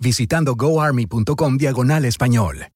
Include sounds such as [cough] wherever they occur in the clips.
visitando goarmy.com diagonal español.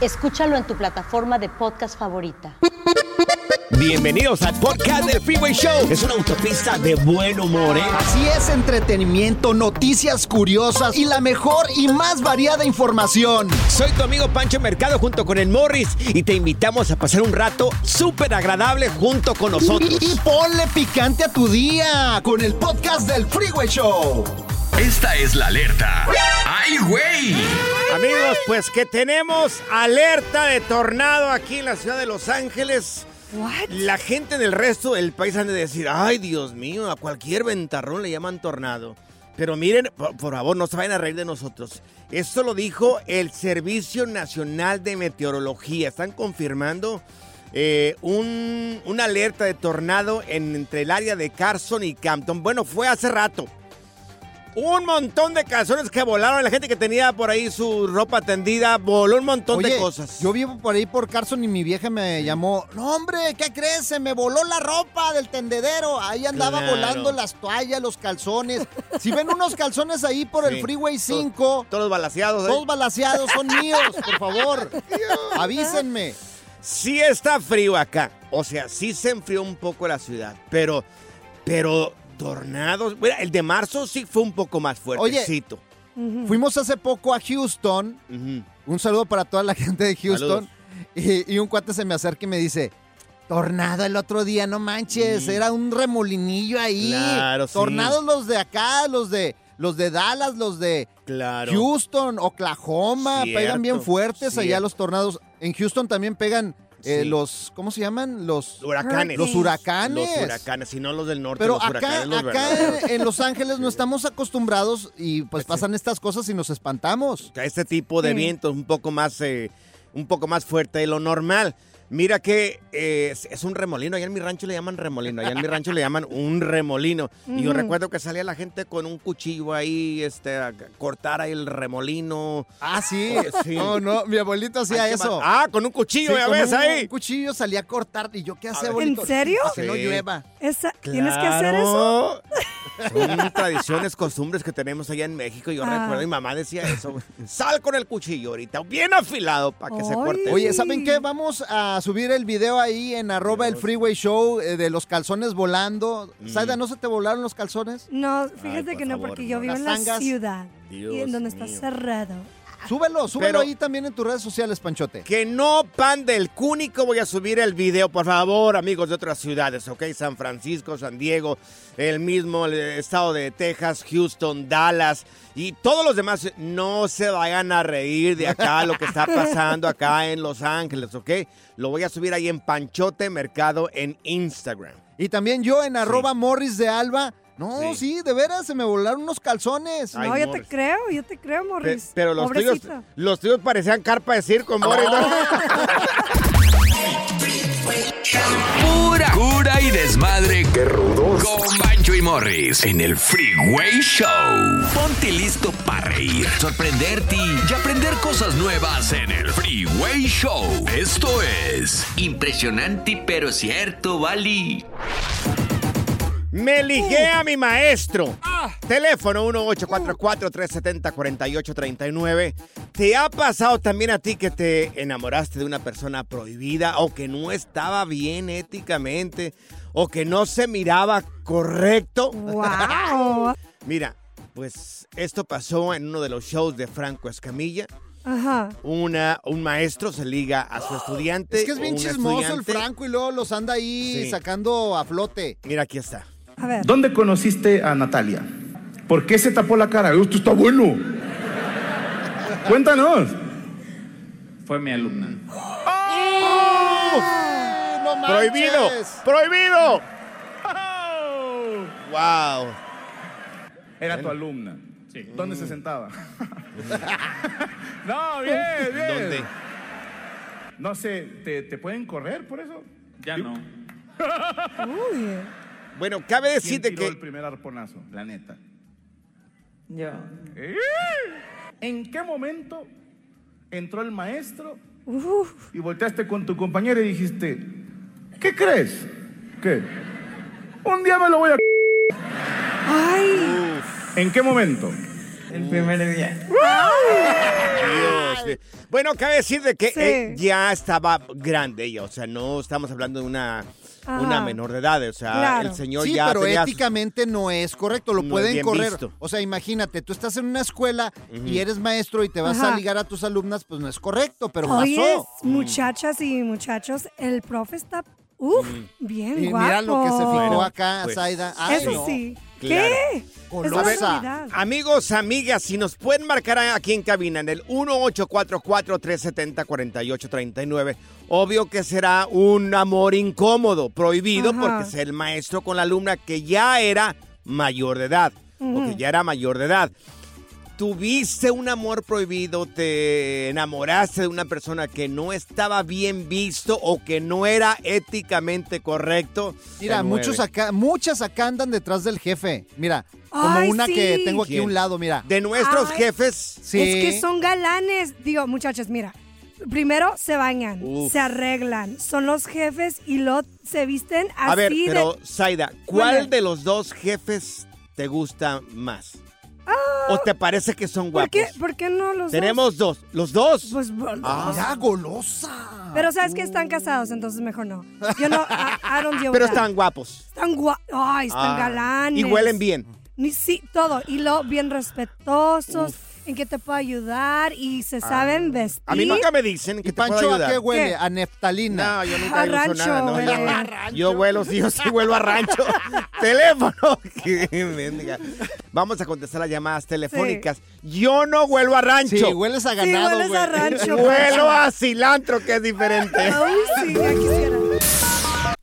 Escúchalo en tu plataforma de podcast favorita. Bienvenidos al podcast del Freeway Show. Es una autopista de buen humor, ¿eh? Así es, entretenimiento, noticias curiosas y la mejor y más variada información. Soy tu amigo Pancho Mercado junto con el Morris y te invitamos a pasar un rato súper agradable junto con nosotros. Y, y ponle picante a tu día con el podcast del Freeway Show. Esta es la alerta. ¡Ay, güey! Amigos, pues que tenemos alerta de tornado aquí en la ciudad de Los Ángeles. La gente del resto del país han de decir, ay Dios mío, a cualquier ventarrón le llaman tornado. Pero miren, por, por favor, no se vayan a reír de nosotros. Esto lo dijo el Servicio Nacional de Meteorología. Están confirmando eh, un, una alerta de tornado en, entre el área de Carson y Campton. Bueno, fue hace rato. Un montón de calzones que volaron. La gente que tenía por ahí su ropa tendida voló un montón Oye, de cosas. Yo vivo por ahí por Carson y mi vieja me llamó. No, hombre, ¿qué crees? Se me voló la ropa del tendedero. Ahí andaba Claro. volando las toallas, los calzones. Si ven unos calzones ahí por el. Freeway Todos- 5, Todos balaseados. ¿eh? todos balaseados, son míos, por favor. [laughs] Avísenme. Sí está frío acá. O sea, sí se enfrió un poco la ciudad. Pero, pero, tornados. Bueno, el de marzo sí fue un poco más fuertecito. Fuimos hace poco a Houston. Un saludo para toda la gente de Houston. Y, y un cuate se me acerca y me dice, tornado el otro día, no manches, era un remolinillo ahí. Claro, sí. Tornados los de acá, los de los de Dallas, los de Claro. Houston, Oklahoma, Cierto, pegan bien fuertes allá los tornados. En Houston también pegan eh, Sí. los, ¿cómo se llaman? Los Huracanes. Los huracanes. Los huracanes, si no los del norte, Pero los acá, huracanes, los acá en Los Ángeles no estamos acostumbrados y pues pasan estas cosas y nos espantamos. a este tipo de vientos un poco más eh, un poco más fuerte de lo normal. Mira que eh, es, es un remolino, allá en mi rancho le llaman remolino, allá en mi rancho le llaman un remolino. Y yo recuerdo que salía la gente con un cuchillo ahí, este, a cortar ahí el remolino. Ah, sí. Sí. No, no, mi abuelito hacía Ay, eso. Ah, con un cuchillo, Sí, ya con ves un, ahí. Un cuchillo salía a cortar y yo qué hacía, ver. abuelito? ¿En serio? Para que no Sí. llueva. Esa- ¿Tienes que hacer eso? Claro. Son tradiciones, costumbres que tenemos allá en México. Yo Ah. recuerdo, mi mamá decía eso. Sal con el cuchillo ahorita, bien afilado para que se corte. Oye, ¿saben qué? Vamos a subir el video ahí en arroba el freeway show eh, de los calzones volando. Mm. Saida, ¿no se te volaron los calzones? No, fíjate que no, favor, porque yo vivo en la ciudad. y en donde está cerrado. Súbelo, súbelo Pero- ahí también en tus redes sociales, Panchote. Que no pan del cúnico voy a subir el video, por favor, amigos de otras ciudades, ¿ok? San Francisco, San Diego, el mismo el estado de Texas, Houston, Dallas y todos los demás. No se vayan a reír de acá lo que está pasando acá en Los Ángeles, ¿ok? Lo voy a subir ahí en Panchote Mercado en Instagram. Y también yo en arroba Morris de Alba. No, Sí. sí. de veras, se me volaron unos calzones. Ay, no, yo Morris. te creo, yo te creo, Pe- Morris. pero los tuyos, Pobrecito. los tuyos parecían carpa de circo, Morris. ¿no? Pura cura y desmadre. Qué rudos. Con Bancho y Morris en el Freeway Show. Ponte listo para reír, sorprenderte y aprender cosas nuevas en el Freeway Show. Esto es impresionante pero cierto, Bali. Me ligué a mi maestro. Teléfono 1844-370-4839. ¿Te ha pasado también a ti que te enamoraste de una persona prohibida o que no estaba bien éticamente o que no se miraba correcto? Wow. [laughs] Mira, pues esto pasó en uno de los shows de Franco Escamilla. Ajá. Una, un maestro se liga a su estudiante. Es que es bien chismoso el. Franco y luego los anda ahí Sí. sacando a flote. Mira, aquí está. A ver. ¿Dónde conociste a Natalia? ¿Por qué se tapó la cara? Esto está bueno. Cuéntanos. Fue mi alumna. ¡No manches! ¡Prohibido! ¡Prohibido! ¡Wow! Era tu alumna. Sí. ¿Dónde se sentaba? [laughs] no, [laughs] bien, bien. ¿Dónde? No sé, ¿te, te pueden correr por eso? Ya no. [laughs] Uy. Bueno, cabe ¿Quién decirte tiró que el primer arponazo? La neta. Yo. ¿Eh? ¿En qué momento entró el maestro Uf. y volteaste con tu compañera y dijiste, ¿qué crees? ¿Qué? Un día me lo voy a... Ay. ¿En qué momento? El primer día. Dios. Bueno, cabe decir de que Sí. eh, ya estaba grande ella, o sea, no estamos hablando de una, Ajá. una menor de edad, o sea, Claro. el señor Sí, ya pero tenía éticamente no es correcto, lo No es pueden correr. visto. O sea, imagínate, tú estás en una escuela y eres maestro y te vas Ajá. a ligar a tus alumnas, pues no es correcto, pero Oye, pasó. muchachas y muchachos, el profe está, uf, bien Y guapo. mira lo que se fijó acá, Pues, Zaida. Ay, Eso no. sí. Claro. ¿Qué? Seguridad. Amigos, amigas, si nos pueden marcar aquí en cabina en el 1844-370-4839, obvio que será un amor incómodo, prohibido, Ajá. porque es el maestro con la alumna que ya era mayor de edad, Ujú. o que ya era mayor de edad. Tuviste un amor prohibido, te enamoraste de una persona que no estaba bien visto o que no era éticamente correcto. Mira, muchos acá, muchas acá andan detrás del jefe. Mira, como Ay, una que tengo aquí a un lado, mira. De nuestros Ay. jefes. Sí. Es que son galanes. Digo, muchachos, mira. Primero se bañan, Uf. se arreglan, son los jefes y lo se visten así A ver, de- pero Zaida, ¿cuál de los dos jefes te gusta más? ¿O te parece que son Ah. ¿Por guapos? qué, ¿Por qué no los Tenemos dos. ¿Los dos? Pues, bueno, Ah. Ya, golosa. Pero sabes que están casados, entonces mejor no. Yo no, I, I don't Pero that. están guapos. Están gua- Ay, están Ah, galanes. Y huelen bien. Ni- Sí, todo. Y lo bien respetuosos, en qué te puedo ayudar y se saben vestir. A mí nunca me dicen que ¿Y te puedo Pancho a qué huele? ¿Qué? A neftalina. No, yo nunca A rancho, nada. no, yo, A yo huelo, sí, yo sí huelo a rancho. [laughs] Teléfono. [laughs] Vamos a contestar las llamadas telefónicas. Yo no huelo a rancho. Sí, hueles a Sí, ganado, hueles güey. a rancho. Huelo a cilantro, que es diferente. Ay, sí, ya quisiera.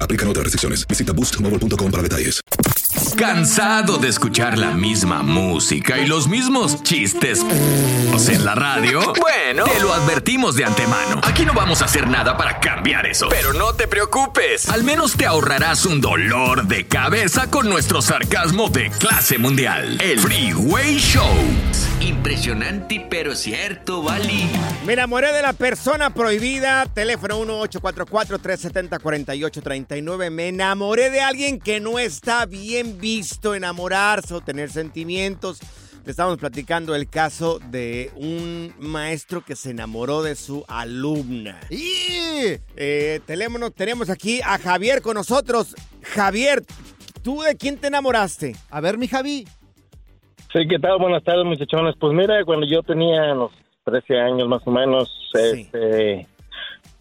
Aplican otras restricciones. Visita boostmobile.com para detalles. ¿Cansado de escuchar la misma música y los mismos chistes en la radio? [laughs] Bueno, te lo advertimos de antemano. Aquí no vamos a hacer nada para cambiar eso. Pero no te preocupes. Al menos te ahorrarás un dolor de cabeza con nuestro sarcasmo de clase mundial. El Freeway Show. Impresionante, pero cierto, Bali. Me enamoré de la persona prohibida. Teléfono 1-844-370-4839. Me enamoré de alguien que no está bien visto enamorarse o tener sentimientos. Le estamos platicando el caso de un maestro que se enamoró de su alumna. ¡Y! Eh, tenemos aquí a Javier con nosotros. Javier, ¿tú de quién te enamoraste? A ver, mi Javi. Sí, ¿qué tal? Buenas tardes, muchachones. Pues mira, cuando yo tenía unos 13 años más o menos, este,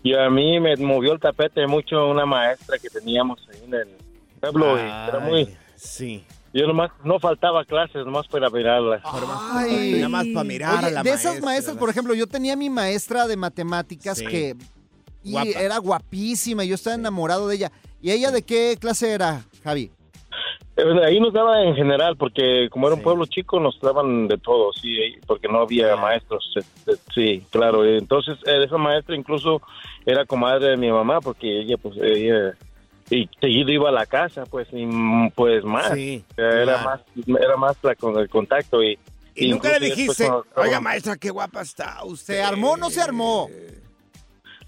y a mí me movió el tapete mucho una maestra que teníamos ahí en el pueblo. y era muy... Sí. Yo nomás, no faltaba clases, nomás para mirarla. Ay, Nada más para mirar Oye, a la de esas maestra, maestras, por ejemplo, yo tenía mi maestra de matemáticas Sí. que y Guapa. era guapísima, yo estaba enamorado de ella. ¿Y ella de qué clase era, Javi? Eh, Ahí nos daba en general, porque como era un pueblo chico, nos daban de todo, sí, porque no había maestros. este, Sí, claro. Entonces, eh, esa maestra incluso era comadre de mi mamá, porque ella, pues, ella, y seguido iba a la casa, pues, y mm, pues más. Sí, era claro. más, era más la, con el contacto y... Y nunca le después dijiste, oiga maestra, qué guapa está usted. ¿Se armó o no se armó?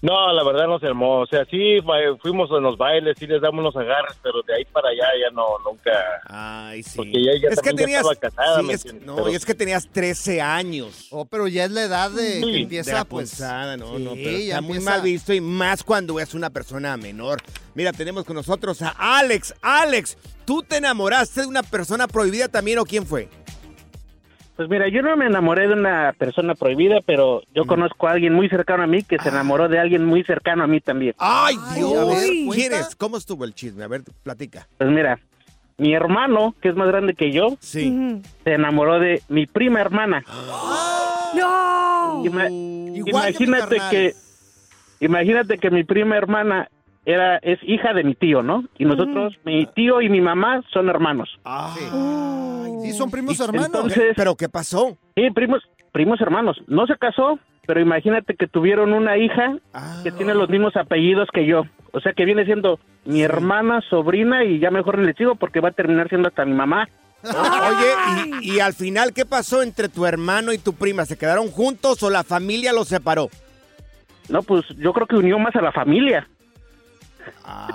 No, la verdad no se armó. O sea, sí fuimos en los bailes, sí les damos unos agarres, pero de ahí para allá ya no, nunca. Ay, sí. Porque ya, ya es que también ya tenías, estaba casada, no, Pero- y es que tenías 13 años. Oh, pero ya es la edad de Sí, que empieza, de la pues. no, no, sí, pero ya está muy empieza- mal visto y más cuando es una persona menor. Mira, tenemos con nosotros a Alex. Alex, ¿tú te enamoraste de una persona prohibida también o quién fue? Pues mira, yo no me enamoré de una persona prohibida, pero yo conozco a alguien muy cercano a mí que se enamoró de alguien muy cercano a mí también. ¡Ay, Dios! a ver, ¿Quién es? ¿Cómo estuvo el chisme? A ver, platica. Pues mira, mi hermano, que es más grande que yo, Sí. Se enamoró de mi prima hermana. ¡No! Ima- Igual que mi imagínate que, imagínate que mi prima hermana era es hija de mi tío, ¿no? Y nosotros, mi tío y mi mamá son hermanos. Sí, son primos hermanos. Entonces, ¿Pero qué pasó? sí, primos, primos hermanos. No se casó, pero imagínate que tuvieron una hija Ah. que tiene los mismos apellidos que yo. O sea que viene siendo mi hermana, sobrina y ya mejor le sigo porque va a terminar siendo hasta mi mamá. [laughs] Oye, y, y al final, ¿qué pasó entre tu hermano y tu prima? ¿Se quedaron juntos o la familia los separó? No, pues yo creo que unió más a la familia.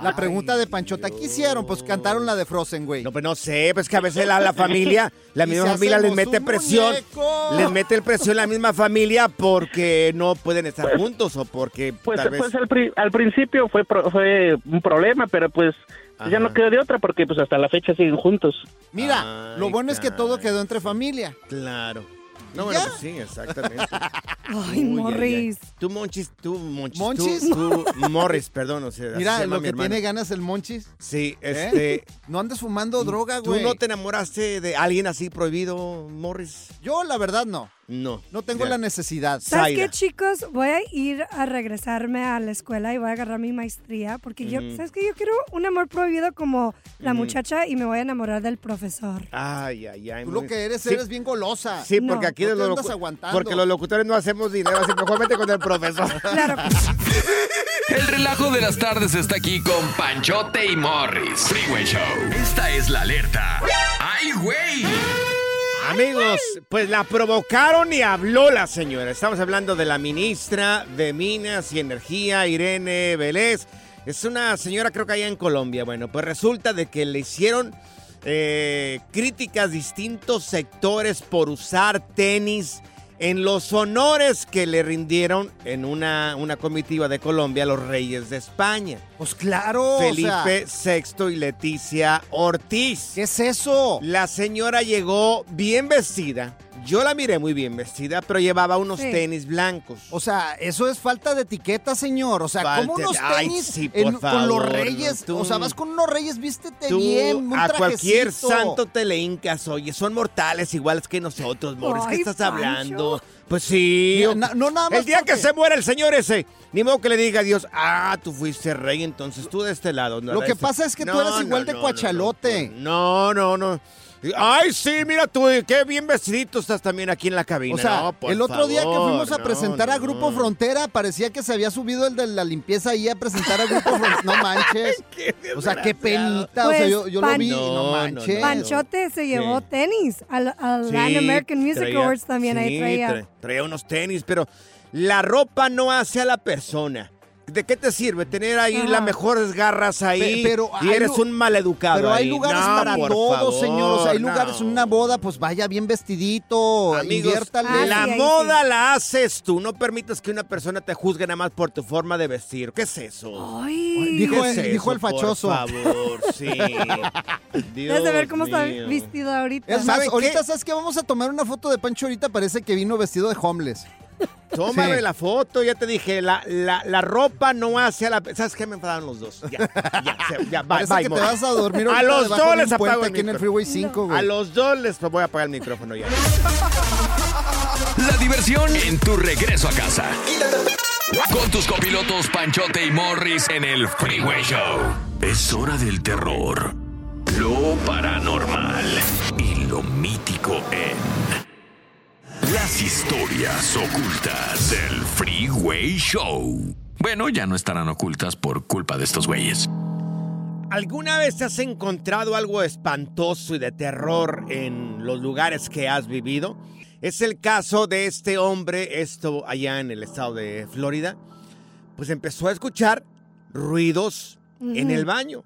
La pregunta de Panchota, ¿qué hicieron? Pues cantaron la de Frozen, güey. No, pues no sé, pues que a veces la, la familia, la misma si familia les mete presión, muñeco. les mete el presión la misma familia porque no pueden estar juntos o porque Pues, tal vez... pues al, pri- al principio fue pro- fue un problema, pero pues ya no quedó de otra porque pues hasta la fecha siguen juntos. Mira, lo bueno es que todo quedó entre familia. Claro. No, bueno, ¿Ya? pues sí, exactamente. [laughs] Ay, Morris. Tú, Monchis, tú, Monchis. tú- ¿Monchis? Tú, Morris, perdón, o sea, así se Mira, llama lo mi que hermano. tiene ganas el Monchis. Sí, ¿eh? este... No andes fumando droga, ¿Tú güey. no te enamoraste de alguien así prohibido, Morris? Yo, la verdad, no. No. No tengo Ya. la necesidad. ¿Sabes Zaira. qué, chicos? Voy a ir a regresarme a la escuela y voy a agarrar mi maestría porque yo. ¿sabes qué? Yo quiero un amor prohibido como la muchacha y me voy a enamorar del profesor. Ay, ay, ay. Tú muy- lo que eres, Sí, eres bien golosa. Sí, No. porque aquí No te los locu- aguantando. Porque los locutores no hacemos dinero, así mejor vete con el profesor. [laughs] Claro. [laughs] El relajo de las tardes está aquí con Panchote y Morris. Freeway Show. Esta es la alerta. ¡Ay, güey! Amigos, pues la provocaron y habló la señora. Estamos hablando de la ministra de Minas y Energía, Irene Vélez. Es una señora creo que allá en Colombia. Bueno, pues resulta de que le hicieron eh, críticas distintos sectores por usar tenis en los honores que le rindieron en una, una comitiva de Colombia a los reyes de España. Pues claro. Felipe VI y Leticia Ortiz. ¿Qué es eso? La señora llegó bien vestida. Yo la miré muy bien vestida, pero llevaba unos Sí. tenis blancos. O sea, eso es falta de etiqueta, señor. O sea, como Falta- unos Ay, tenis sí, por en- con los favor, reyes. tú- o sea, vas con unos reyes, vístete Tú bien, un a cualquier santo te le hincas, oye, son mortales iguales que nosotros, Morris. ¿Qué Ay, estás Pancho. hablando? Pues sí. Mira, na- no nada más el día que se muera el señor ese, ni modo que le diga a Dios, ah, tú fuiste rey, entonces tú de este lado. no, Lo que este". pasa es que tú No, eres no, igual de no, cuachalote. No, no, no. Ay, sí, mira tú, qué bien vestidito estás también aquí en la cabina. O sea, No, por el otro día que fuimos a no, presentar a no. Grupo Frontera, parecía que se había subido el de la limpieza ahí a presentar a Grupo Frontera. No [laughs] manches. o sea, qué penita. o sea, Pues, yo, lo vi No, no no, manches. Panchote se llevó Sí. tenis al, al Sí, Latin American Music traía- Awards también ahí traía. tra- traía unos tenis, pero la ropa no hace a la persona. ¿De qué te sirve tener ahí Ajá. las mejores garras ahí Pe- pero y eres un maleducado Pero hay ahí? lugares No, para por todo, favor, señor. O sea, hay no. lugares en una boda, pues vaya bien vestidito, Amigos, inviértale. la moda la haces tú. No permitas que una persona te juzgue nada más por tu forma de vestir. ¿Qué es eso? Ay. Dijo ¿Qué el- es dijo eso, el fachoso. Por favor, sí. [laughs] Debes de ver cómo está vestido ahorita. Es más, ahorita sabes que vamos a tomar una foto de Pancho ahorita parece que vino vestido de homeless. [laughs] Tómame Sí. la foto, ya te dije, la, la, la ropa no hace a la... ¿Sabes qué? Me enfadaron los dos. Ya, ya, ya, bye, Parece bye, que te Morris. vas a dormir A los dos les apago el aquí en el micrófono. Freeway 5, güey. A los dos les voy a apagar el micrófono ya. [laughs] La diversión en tu regreso a casa. Con tus copilotos Panchote y Morris en el Freeway Show. Es hora del terror, lo paranormal y lo mítico en las historias ocultas del Freeway Show. Bueno, ya no estarán ocultas por culpa de estos güeyes. ¿Alguna vez has encontrado algo espantoso y de terror en los lugares que has vivido? Es el caso de este hombre, esto allá en el estado de Florida. Pues empezó a escuchar ruidos en el baño.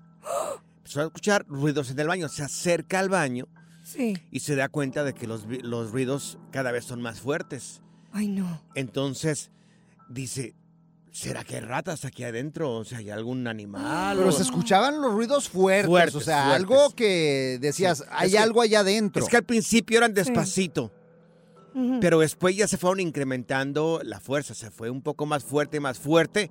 Empezó a escuchar ruidos en el baño. Se acerca al baño Sí. y se da cuenta de que los, los ruidos cada vez son más fuertes. Ay, no. Entonces dice, ¿será que hay ratas aquí adentro? O sea, ¿hay algún animal? Pero o- se escuchaban los ruidos fuertes, Fuertes, o sea, fuertes. algo que decías, Sí. hay Es que- algo allá adentro. Es que al principio eran despacito. Pero después ya se fueron incrementando la fuerza, se fue un poco más fuerte, más fuerte.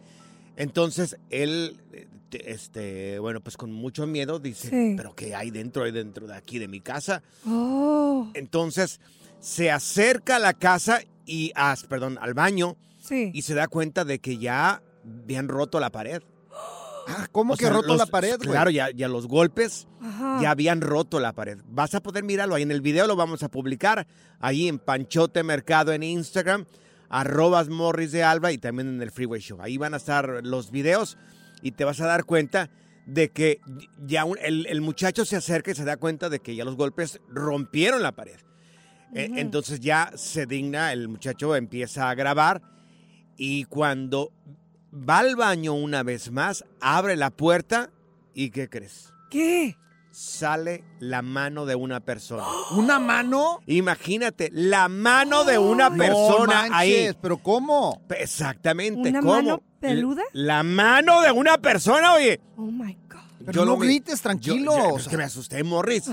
Entonces él, eh, te- este, bueno, pues con mucho miedo dice, Sí. pero ¿qué hay dentro, hay dentro de aquí de mi casa? Oh. Entonces se acerca a la casa y, ah, perdón, al baño Sí. y se da cuenta de que ya habían roto la pared. [gasps] Ah, ¿Cómo O que sea, roto los- la pared, güey? Claro, ya, ya los golpes Ajá. ya habían roto la pared. Vas a poder mirarlo ahí en el video, lo vamos a publicar ahí en Panchote Mercado en Instagram, arrobas Morris de Alba y también en el Freeway Show. Ahí van a estar los videos y te vas a dar cuenta de que ya un- el, el muchacho se acerca y se da cuenta de que ya los golpes rompieron la pared. E-. Entonces ya se digna, el muchacho empieza a grabar y cuando va al baño una vez más, abre la puerta y ¿qué crees? ¿Qué? Sale la mano de una persona. [gasps] ¿Una mano? Imagínate, la mano de una [gasps] No persona ahí. ¿pero cómo? Exactamente, ¿Una ¿cómo? mano peluda? La mano de una persona, oye. Oh my Pero no lo grites, tranquilo, Yo- yo- o es sea. que me asusté, Morris.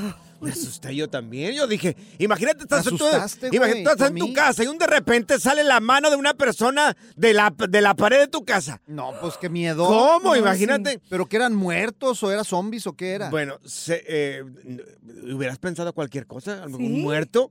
Me [laughs] asusté yo también. Yo dije, imagínate, estás, tú- imagínate, estás en tu casa y un de repente sale la mano de una persona de la, de la pared de tu casa. No, pues qué miedo. ¿Cómo? No, Imagínate. sí. ¿Pero que eran muertos o eran zombies o qué era? Bueno, se- eh, hubieras pensado cualquier cosa, algún ¿Sí? muerto.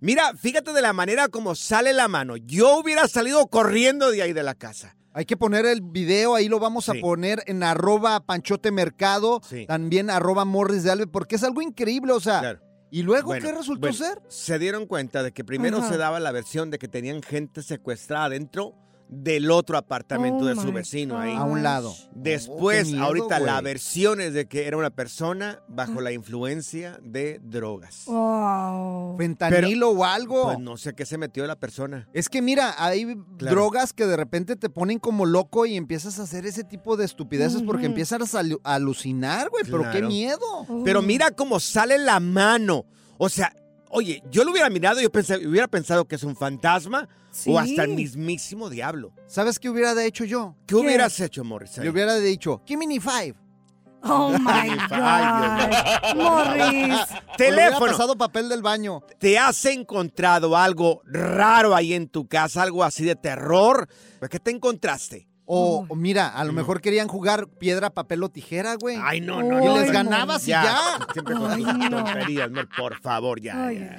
Mira, fíjate de la manera como sale la mano. Yo hubiera salido corriendo de ahí de la casa. Hay que poner el video, ahí lo vamos a Sí. poner en arroba panchote mercado, Sí. también arroba morris de porque es algo increíble, o sea. Claro. ¿Y luego Bueno, qué resultó bueno, ser? Se dieron cuenta de que primero Ajá. se daba la versión de que tenían gente secuestrada dentro del otro apartamento Oh de su vecino ahí. A un lado. Después, Oh, miedo, ahorita la versión es de que era una persona bajo la influencia de drogas. Wow. Fentanilo o algo. Pues no sé qué se metió la persona. Es que mira, hay Claro. drogas que de repente te ponen como loco y empiezas a hacer ese tipo de estupideces porque empiezas a alu- a alucinar, güey. Pero qué miedo. Pero mira cómo sale la mano. O sea, oye, yo lo hubiera mirado y yo pensé, hubiera pensado que es un fantasma o hasta el mismísimo diablo. ¿Sabes qué hubiera de hecho yo? ¿Qué hubieras hecho, Morris? Le hubiera dicho, give me five. Oh [laughs] my God. Morris. [laughs] Teléfono. hubiera pasado papel del baño. ¿Te has encontrado algo raro ahí en tu casa? Algo así de terror. ¿Pues ¿Qué te encontraste? O, o mira, a lo mejor querían jugar piedra, papel o tijera, güey. Ay, no, no. Y no, les no. ganabas y ya. Siempre con Ay, tus no. tonterías, Mor, por favor, ya, ya.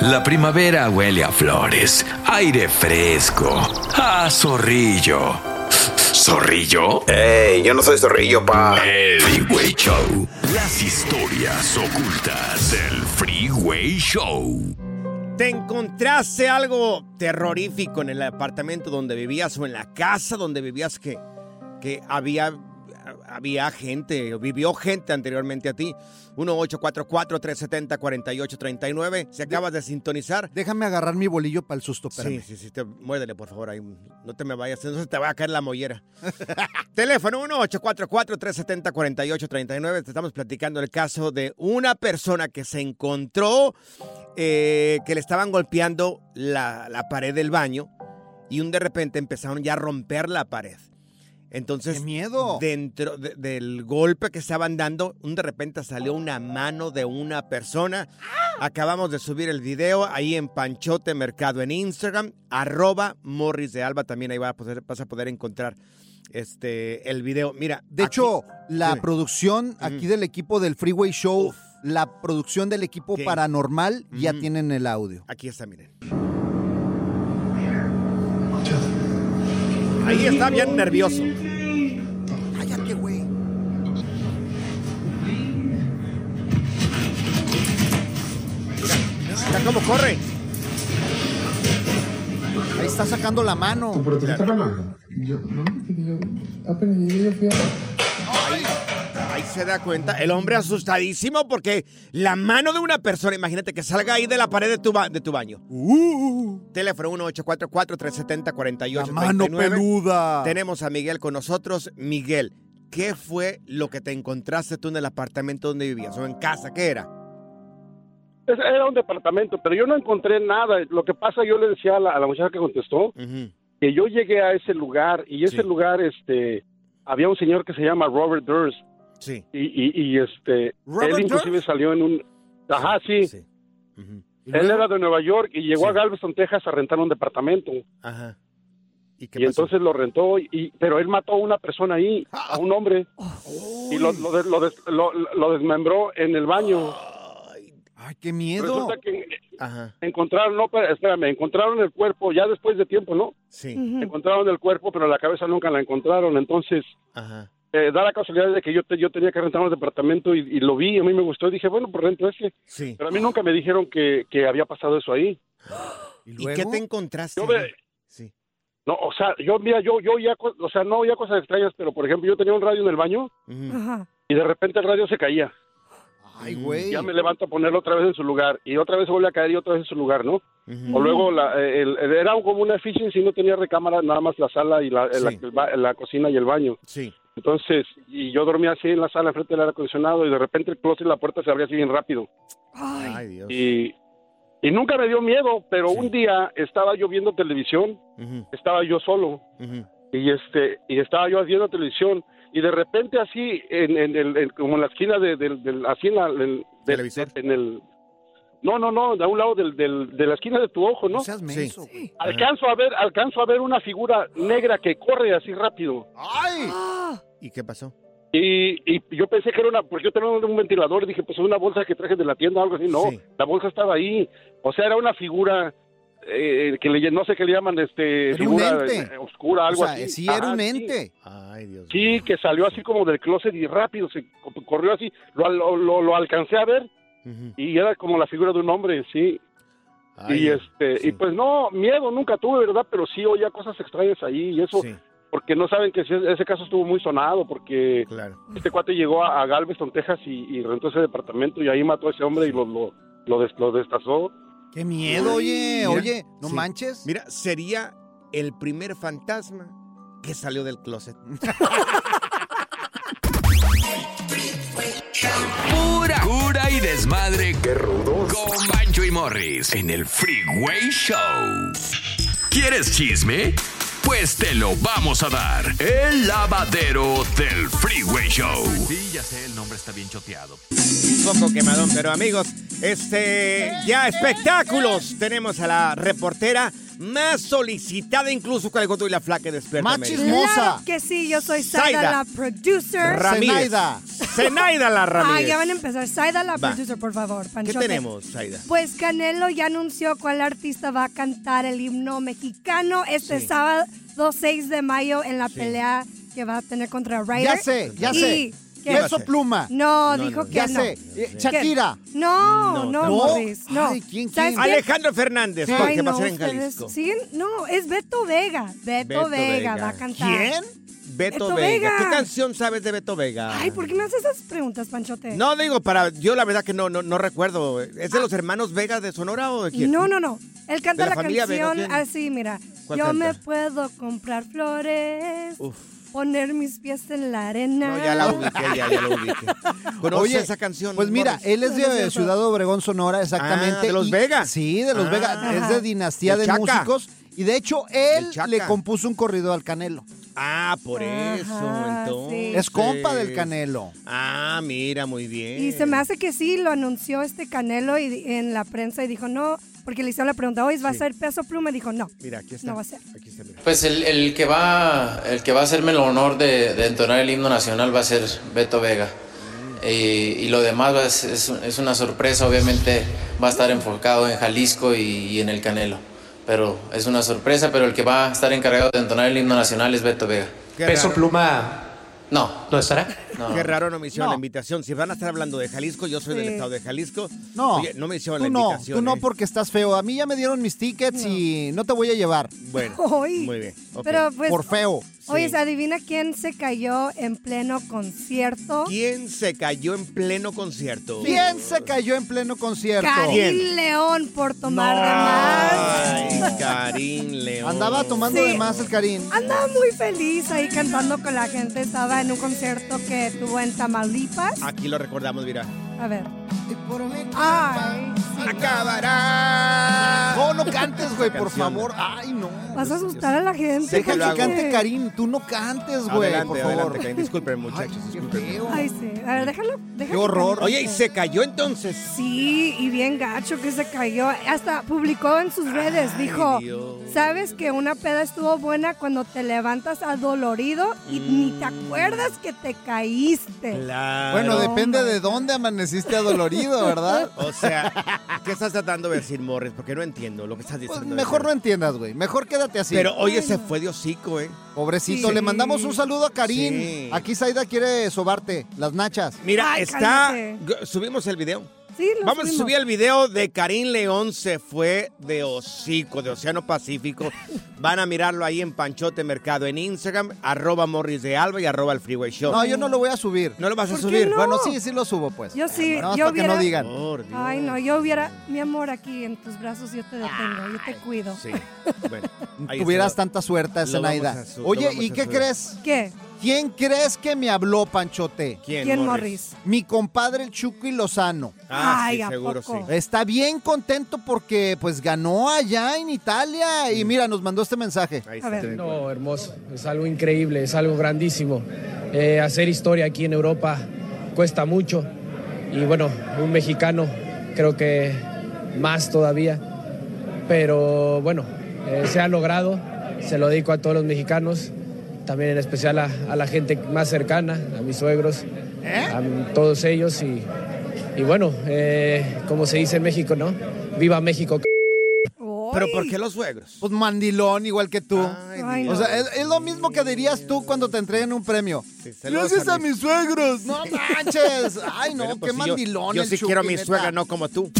La primavera huele a flores, aire fresco, a zorrillo. ¿Zorrillo? ¡Ey! Yo no soy zorrillo, pa. El Freeway Show. Las historias ocultas del Freeway Show. ¿Te encontraste algo terrorífico en el apartamento donde vivías o en la casa donde vivías que, que había, había gente o vivió gente anteriormente a ti? 1-844-370-4839. Si acabas de sintonizar. Déjame agarrar mi bolillo para el susto, espérame. Sí, sí, sí, te, muérdele, por favor. Ahí, no te me vayas, se te va a caer la mollera. [laughs] Teléfono 1-844-370-4839. Te estamos platicando el caso de una persona que se encontró eh, que le estaban golpeando la, la pared del baño y un de repente empezaron ya a romper la pared. Entonces, ¡Qué miedo! dentro de- del golpe que estaban dando, un de repente salió una mano de una persona. Acabamos de subir el video ahí en Panchote Mercado en Instagram, arroba Morris de Alba, también ahí va a poder- vas a poder encontrar este el video. Mira, De hecho, la dime. producción aquí del equipo del Freeway Show, la producción del equipo ¿Qué? paranormal, ya tienen el audio. aquí está, miren. Ahí está bien nervioso. Cállate, güey. Mira cómo corre. Ahí está sacando la mano. Pero tú estás hablando. Yo, no, yo apenas llegué, yo fui a... Ahí, ahí se da cuenta. El hombre asustadísimo porque la mano de una persona, imagínate que salga ahí de la pared de tu, ba- de tu baño. Teléfono 1-844-370-4839. La mano peluda. Tenemos a Miguel con nosotros. Miguel, ¿qué fue lo que te encontraste tú en el apartamento donde vivías o en casa? ¿Qué era? Era un departamento, pero yo no encontré nada. Lo que pasa, yo le decía a la, a la muchacha que contestó que yo llegué a ese lugar y ese lugar, este, había un señor que se llama Robert Durst. Sí. Y, y, y, este, ¿Robert él inclusive salió en un, ajá, sí. Él era de Nueva York y llegó a Galveston, Texas, a rentar un departamento. Ajá. ¿Y, Y entonces lo rentó, y, pero él mató a una persona ahí, a un hombre, y lo, lo, des- lo des- lo- lo desmembró en el baño. Ay, qué miedo. Resulta que Ajá. encontraron, no, pero, espérame, encontraron el cuerpo ya después de tiempo, ¿no? Sí. Encontraron el cuerpo, pero la cabeza nunca la encontraron. Entonces, Ajá. Eh, da la casualidad de que yo, te- yo tenía que rentar un departamento y, y lo vi, a mí me gustó y dije, bueno, pues rento ese. Sí. Pero a mí nunca me dijeron que, que había pasado eso ahí. [gasps] ¿Y, qué te encontraste? Yo Sí. No, o sea, yo, mira, yo, yo ya, o sea, no oía cosas extrañas, pero por ejemplo, yo tenía un radio en el baño y de repente el radio se caía. Ay, güey. Ya me levanto a ponerlo otra vez en su lugar y otra vez se vuelve a caer y otra vez en su lugar, ¿no? O luego la, eh, el- el- era como una efficiency, no tenía recámara, nada más la sala y la, la- el la cocina y el baño. Sí. Entonces, y yo dormía así en la sala frente del aire acondicionado y de repente el closet y la puerta se abría así bien rápido. Ay, Dios. Y, y nunca me dio miedo, pero un día estaba yo viendo televisión, estaba yo solo. Y este y estaba yo viendo televisión y de repente así en, en el en- como en la esquina de, del del- así en la del- en el no no no de un lado del, del- de la esquina de tu ojo no menso, alcanzo a ver alcanzo a ver una figura negra que corre así rápido ¡Ay! ¿Y qué pasó? y, y yo pensé que era una porque yo tenía un ventilador y dije pues es una bolsa que traje de la tienda o algo así no la bolsa estaba ahí o sea era una figura eh, que le, no sé qué le llaman este Era un figura ente. eh, oscura algo o sea, así sí era Ajá, un sí. ente. Ay, Dios. Sí, que salió así como del closet y rápido se co- corrió así. Lo, lo, lo- lo alcancé a ver y era como la figura de un hombre, sí. Ay, y este y pues no, miedo nunca tuve, ¿verdad? Pero sí oía cosas extrañas ahí y eso porque no saben que ese caso estuvo muy sonado porque este cuate llegó a, a Galveston, Texas y, y rentó ese departamento y ahí mató a ese hombre y lo lo lo, des- lo destazó. Qué miedo, oye, Mira, oye, no sí. manches. Mira, sería el primer fantasma que salió del closet. [laughs] [laughs] Y desmadre. Qué rudos. Con Bancho y Morris en el Freeway Show. ¿Quieres chisme? Pues te lo vamos a dar. El lavadero del Freeway Show. Sí, ya sé, el nombre está bien choteado. Un poco quemadón, pero amigos, este, ya espectáculos. Tenemos a la reportera más solicitada incluso con el y la Flaca de Despierta América. Claro que sí, yo soy Saida, la producer. Ramírez. Zenaida. Zenaida la Ramírez. Ah, ya van a empezar. Saida, la Va. producer, por favor. ¿Qué Panchote. tenemos, Zaida? Pues Canelo ya anunció cuál artista va a cantar el himno mexicano este Sí. sábado 6 de mayo en la pelea que va a tener contra Ryder. Ya sé, ya Y- sé. ¿Qué? Peso pluma. No, No, dijo no, que ya no. sé. Eh. Shakira. No, no, No, Morris, no. Ay, ¿quién, ¿Sabes quién? Alejandro Fernández, Ay, porque va a no, ser en Jalisco. siguen- No, es Beto Vega. Beto, Beto Vega, Vega. va a cantar. Beto, Beto Vega. Vega. ¿Qué canción sabes de Beto Vega? Ay, ¿por qué me haces esas preguntas, Panchote? No, digo, para. Yo la verdad que no, no, no recuerdo. ¿Es de los hermanos Vega de Sonora o de quién? No, no, no. Él canta ¿De la la, Vega canción quién? así, mira. ¿Cuál Yo canta? me puedo comprar flores, poner mis pies en la arena. No, ya la ubiqué, ya, ya la ubiqué. [laughs] ¿Conoces Oye, esa canción? Pues mira, él es de Ciudad Obregón, Sonora, exactamente. Ah, ¿de los y- Vega? Sí, de los Ah. Vega. Es de dinastía de Chaca. músicos. Y de hecho, él le compuso un corrido al Canelo. Ah, por eso, entonces. Es compa del Canelo. Ah, mira, muy bien. Y se me hace que sí, lo anunció este Canelo y, en la prensa y dijo no, porque le hicieron la pregunta, oye, ¿va a Sí. ser peso pluma? Y dijo no. Mira, aquí está. No va a ser. Aquí está, mira. Pues el, el que va el que va a hacerme el honor de, de entonar el himno nacional va a ser Beto Vega. Y, y lo demás a ser- es, es una sorpresa, obviamente va a estar enfocado en Jalisco y, y en el Canelo. Pero es una sorpresa, pero el que va a estar encargado de entonar el himno nacional es Beto Vega. Peso raro. Pluma. No. ¿No estará? No. Qué raro no me hicieron No. la invitación. Si van a estar hablando de Jalisco, yo soy del Sí. estado de Jalisco. No. Oye, no me hicieron Tú la no, invitación. tú no ¿eh? porque estás feo. A mí ya me dieron mis tickets y no te voy a llevar. Bueno, [laughs] muy bien. ok. Pero pues, Por feo. Oye, ¿se adivina quién se cayó en pleno concierto? ¿Quién se cayó en pleno concierto? ¿Quién se cayó en pleno concierto? Karim León por tomar de más. Ay, Karim León. Andaba tomando Sí. de más el Karim. Andaba muy feliz ahí cantando con la gente. Estaba en un concierto que tuvo en Tamaulipas. Aquí lo recordamos, mira. A ver. Ay, sí. Acabará. Con no cantes, güey, por favor. Ay, no. Vas a asustar a la gente. Deja lo que cante Karim, tú no cantes, güey, Adelante, por favor. adelante, Karim. Disculpen, muchachos. disculpen. Ay, sí. A ver, déjalo. déjalo Qué horror. que Oye, ¿y se cayó entonces? Sí, y bien gacho que se cayó. Hasta publicó en sus redes, dijo, Dios. ¿sabes que una peda estuvo buena cuando te levantas adolorido y ni te Mm. acuerdas que te caíste? Claro. Bueno, depende de dónde amaneciste adolorido, ¿verdad? [laughs] O sea, ¿qué estás tratando de decir, Morris? Porque no entiendo lo que estás Pues diciendo. mejor no entiendas, güey. Mejor quédate así. Pero oye, se fue de hocico, ¿eh? Pobrecito, Sí. le mandamos un saludo a Karim. Sí. Aquí Saida quiere sobarte las nachas. Mira, Ay, está. cállate. Subimos el video. Sí, lo Vamos a subir el video de Karim León se fue de hocico, de Océano Pacífico. [laughs] Van a mirarlo ahí en Panchote Mercado en Instagram, arroba Morris de Alba y arroba el Freeway Show. No, yo no lo voy a subir. ¿No lo vas a ¿Por qué subir? no? Bueno, sí, sí lo subo, pues. Yo sí, Nada más yo para que no digan. Por Dios. Ay, no, yo hubiera, mi amor, aquí en tus brazos yo te detengo, yo te cuido. Sí. Bueno, ahí Tuvieras está. tanta suerte, Lo Zenaida. vamos a su- lo Oye, vamos ¿y a qué subir. crees? ¿Qué? ¿Quién crees que me habló, Panchote? ¿Quién, ¿Quién, Morris? Morris? Mi compadre el Chucky Lozano. Ah, Ay, sí, ¿a seguro poco? sí. Está bien contento porque pues ganó allá en Italia y mira, nos mandó este mensaje. Ahí A ver. No, hermoso, es algo increíble, es algo grandísimo. Eh, hacer historia aquí en Europa cuesta mucho y bueno, un mexicano creo que más todavía, pero bueno, eh, se ha logrado, se lo dedico a todos los mexicanos, también en especial a, a la gente más cercana, a mis suegros, a todos ellos y, y bueno, eh, como se dice en México, ¿no? Viva México. ¿Pero por qué los suegros? Pues mandilón, igual que tú. Ay, O sea, es, es lo mismo que dirías tú cuando te entreguen un premio. Sí, Gracias a a mis- suegros. No [laughs] manches. Ay, no, pues, qué si yo- mandilón. Yo, el sí quiero a mi suegra, no como tú.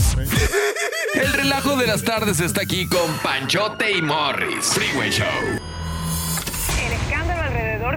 El relajo de las tardes está aquí con Panchote y Morris. Freeway Show.